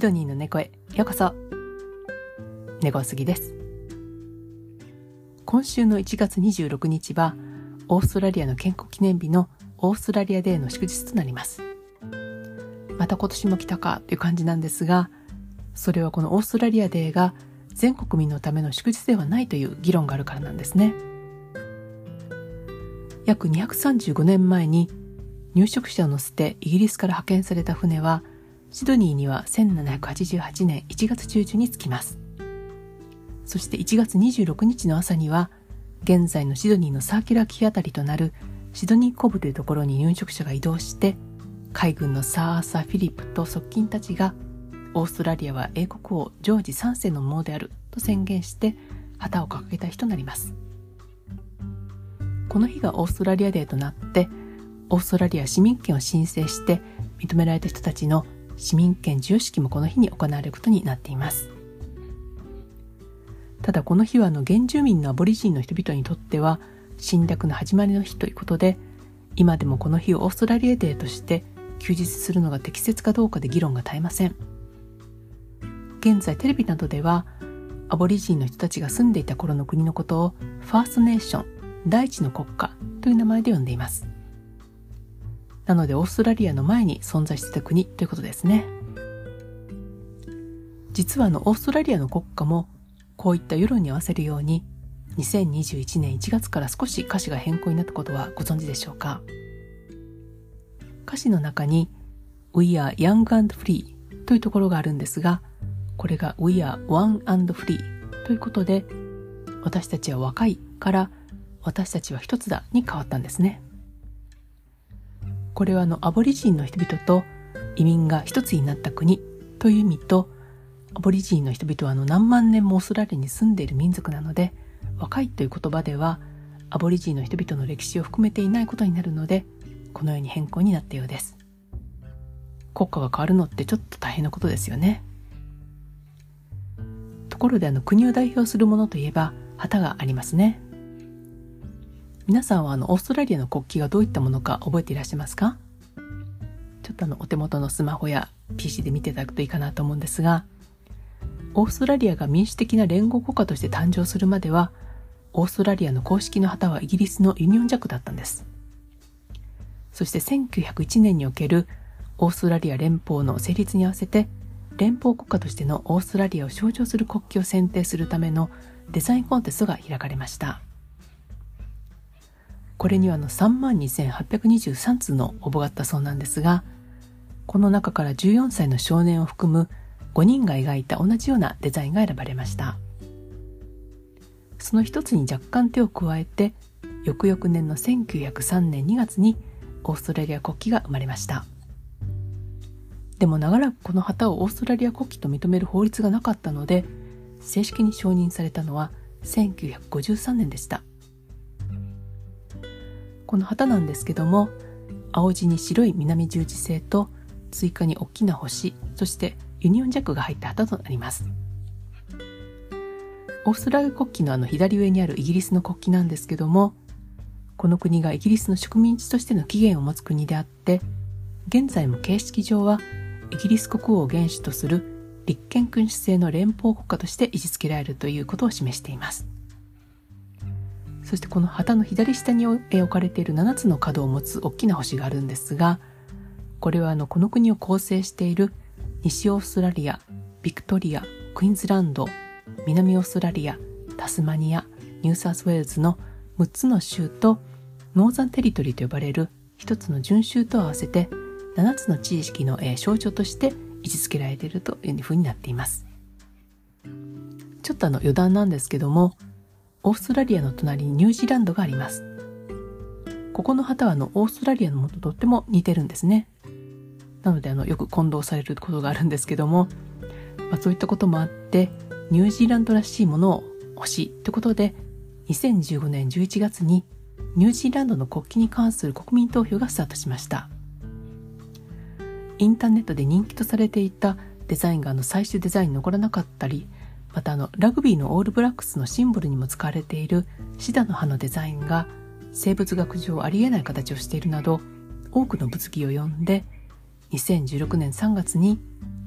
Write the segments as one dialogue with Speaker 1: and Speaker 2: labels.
Speaker 1: シドニーの猫へ。ようこそ。猫杉です。今週の1月26日はオーストラリアの建国記念日のオーストラリアデーの祝日となります。また今年も来たかという感じなんですがそれはこのオーストラリアデーが全国民のための祝日ではないという議論があるからなんですね。約235年前に入植者を乗せてイギリスから派遣された船はシドニーには1788年1月中旬に着きます。そして1月26日の朝には現在のシドニーのサーキュラーキーあたりとなるシドニーコブというところに入植者が移動して海軍のサー・アーサー・フィリップと側近たちがオーストラリアは英国王ジョージ3世のものであると宣言して旗を掲げた日となります。この日がオーストラリアデーとなってオーストラリア市民権を申請して認められた人たちの市民権授与式もこの日に行われることになっています。ただこの日はあの原住民のアボリジンの人々にとっては侵略の始まりの日ということで今でもこの日をオーストラリアデーとして休日するのが適切かどうかで議論が絶えません。現在テレビなどではアボリジンの人たちが住んでいた頃の国のことをファーストネーション第一の国家という名前で呼んでいます。なのでオーストラリアの前に存在してた国ということですね。実はあのオーストラリアの国歌もこういった世論に合わせるように2021年1月から少し歌詞が変更になったことはご存知でしょうか？歌詞の中に We are young and free というところがあるんですがこれが We are one and free ということで私たちは若いから私たちは一つだに変わったんですね。これはあのアボリジンの人々と移民が一つになった国という意味とアボリジンの人々はあの何万年もオーストラリアに住んでいる民族なので若いという言葉ではアボリジンの人々の歴史を含めていないことになるのでこのように変更になったようです。国家が変わるのってちょっと大変なことですよね。ところであの国を代表するものといえば旗がありますね。皆さんはあのオーストラリアの国旗がどういったものか覚えていらっしゃいますか？ちょっとあのお手元のスマホや PC で見ていただくといいかなと思うんですがオーストラリアが民主的な連合国家として誕生するまではオーストラリアの公式の旗はイギリスのユニオンジャックだったんです。そして1901年におけるオーストラリア連邦の成立に合わせて連邦国家としてのオーストラリアを象徴する国旗を選定するためのデザインコンテストが開かれました。これにはの3万2823通の応募があったそうなんですがこの中から14歳の少年を含む5人が描いた同じようなデザインが選ばれました。その一つに若干手を加えて翌々年の1903年2月にオーストラリア国旗が生まれました。でも長らくこの旗をオーストラリア国旗と認める法律がなかったので正式に承認されたのは1953年でした。この旗なんですけども青地に白い南十字星と追加に大きな星そしてユニオンジャックが入った旗となります。オーストラリア国旗のあの左上にあるイギリスの国旗なんですけどもこの国がイギリスの植民地としての起源を持つ国であって現在も形式上はイギリス国王を元首とする立憲君主制の連邦国家として位置づけられるということを示しています。そしてこの旗の左下に置かれている7つの角を持つ大きな星があるんですがこれはあのこの国を構成している西オーストラリアビクトリアクイーンズランド南オーストラリアタスマニアニューサウスウェールズの6つの州とノーザンテリトリーと呼ばれる1つの準州と合わせて7つの地域の象徴として位置づけられているというふうになっています。ちょっとあの余談なんですけどもオーストラリアの隣にニュージーランドがあります。ここの旗はあのオーストラリアのものととっても似てるんですね。なのであのよく混同されることがあるんですけども、まあ、そういったこともあってニュージーランドらしいものを欲しいということで2015年11月にニュージーランドの国旗に関する国民投票がスタートしました。インターネットで人気とされていたデザインがあの最終デザインに残らなかったりまたあのラグビーのオールブラックスのシンボルにも使われているシダの葉のデザインが生物学上ありえない形をしているなど多くの物議を呼んで2016年3月に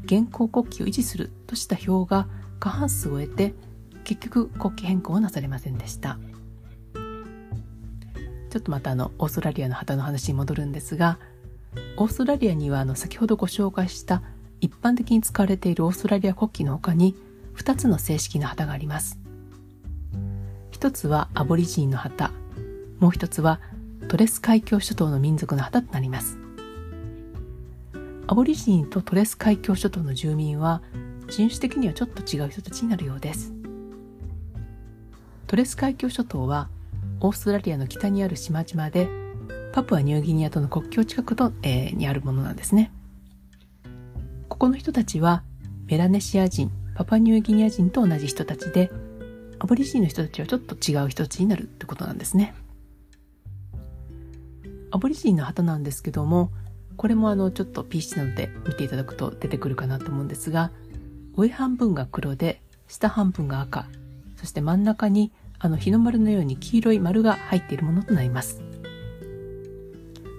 Speaker 1: 現行国旗を維持するとした票が過半数を得て結局国旗変更はなされませんでした。ちょっとまたあのオーストラリアの旗の話に戻るんですがオーストラリアにはあの先ほどご紹介した一般的に使われているオーストラリア国旗の他に2つの正式な旗があります。一つはアボリジニの旗。もう一つはトレス海峡諸島の民族の旗となります。アボリジニとトレス海峡諸島の住民は人種的にはちょっと違う人たちになるようです。トレス海峡諸島はオーストラリアの北にある島々でパプアニューギニアとの国境近くと、えー、にあるものなんですね。ここの人たちはメラネシア人。パパニューギニア人と同じ人たちでアボリジニの人たちはちょっと違う人たちになるってことなんですね。アボリジニの旗なんですけどもこれもあのちょっと PC などで見ていただくと出てくるかなと思うんですが上半分が黒で下半分が赤そして真ん中にあの日の丸のように黄色い丸が入っているものとなります。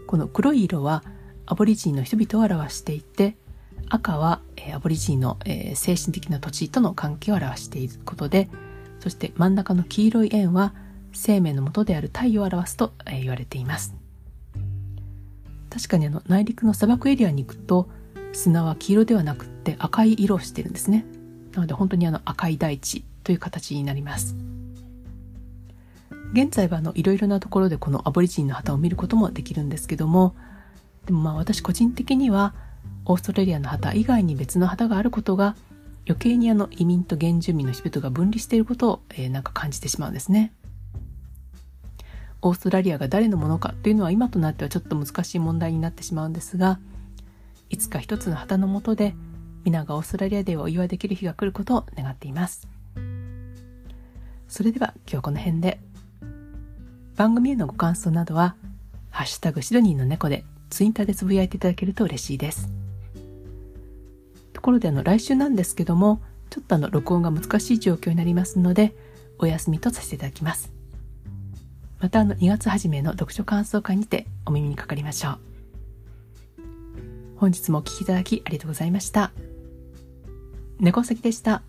Speaker 1: この黒い色はアボリジニの人々を表していて赤は、え、アボリジニの、え、精神的な土地との関係を表していることでそして真ん中の黄色い円は生命の元である太陽を表すと、え、言われています。確かにあの内陸の砂漠エリアに行くと砂は黄色ではなくって赤い色をしてるんですね。なので本当にあの赤い大地という形になります。現在はあのいろいろなところでこのアボリジニの旗を見ることもできるんですけどもでもまあ私個人的にはオーストラリアの旗以外に別の旗があることが余計にあの移民と原住民の人々が分離していることを、えー、なんか感じてしまうんですね。オーストラリアが誰のものかというのは今となってはちょっと難しい問題になってしまうんですがいつか一つの旗の下で皆がオーストラリアデーをお祝いできる日が来ることを願っています。それでは今日この辺で。番組へのご感想などは「ハッシュタグシドニーの猫」でツイッターでつぶやいていただけると嬉しいです。ころであの来週なんですけどもちょっとあの録音が難しい状況になりますのでお休みとさせていただきますまたあの2月初めの読書感想会にてお耳にかかりましょう。本日もお聴きいただきありがとうございました。猫崎でした。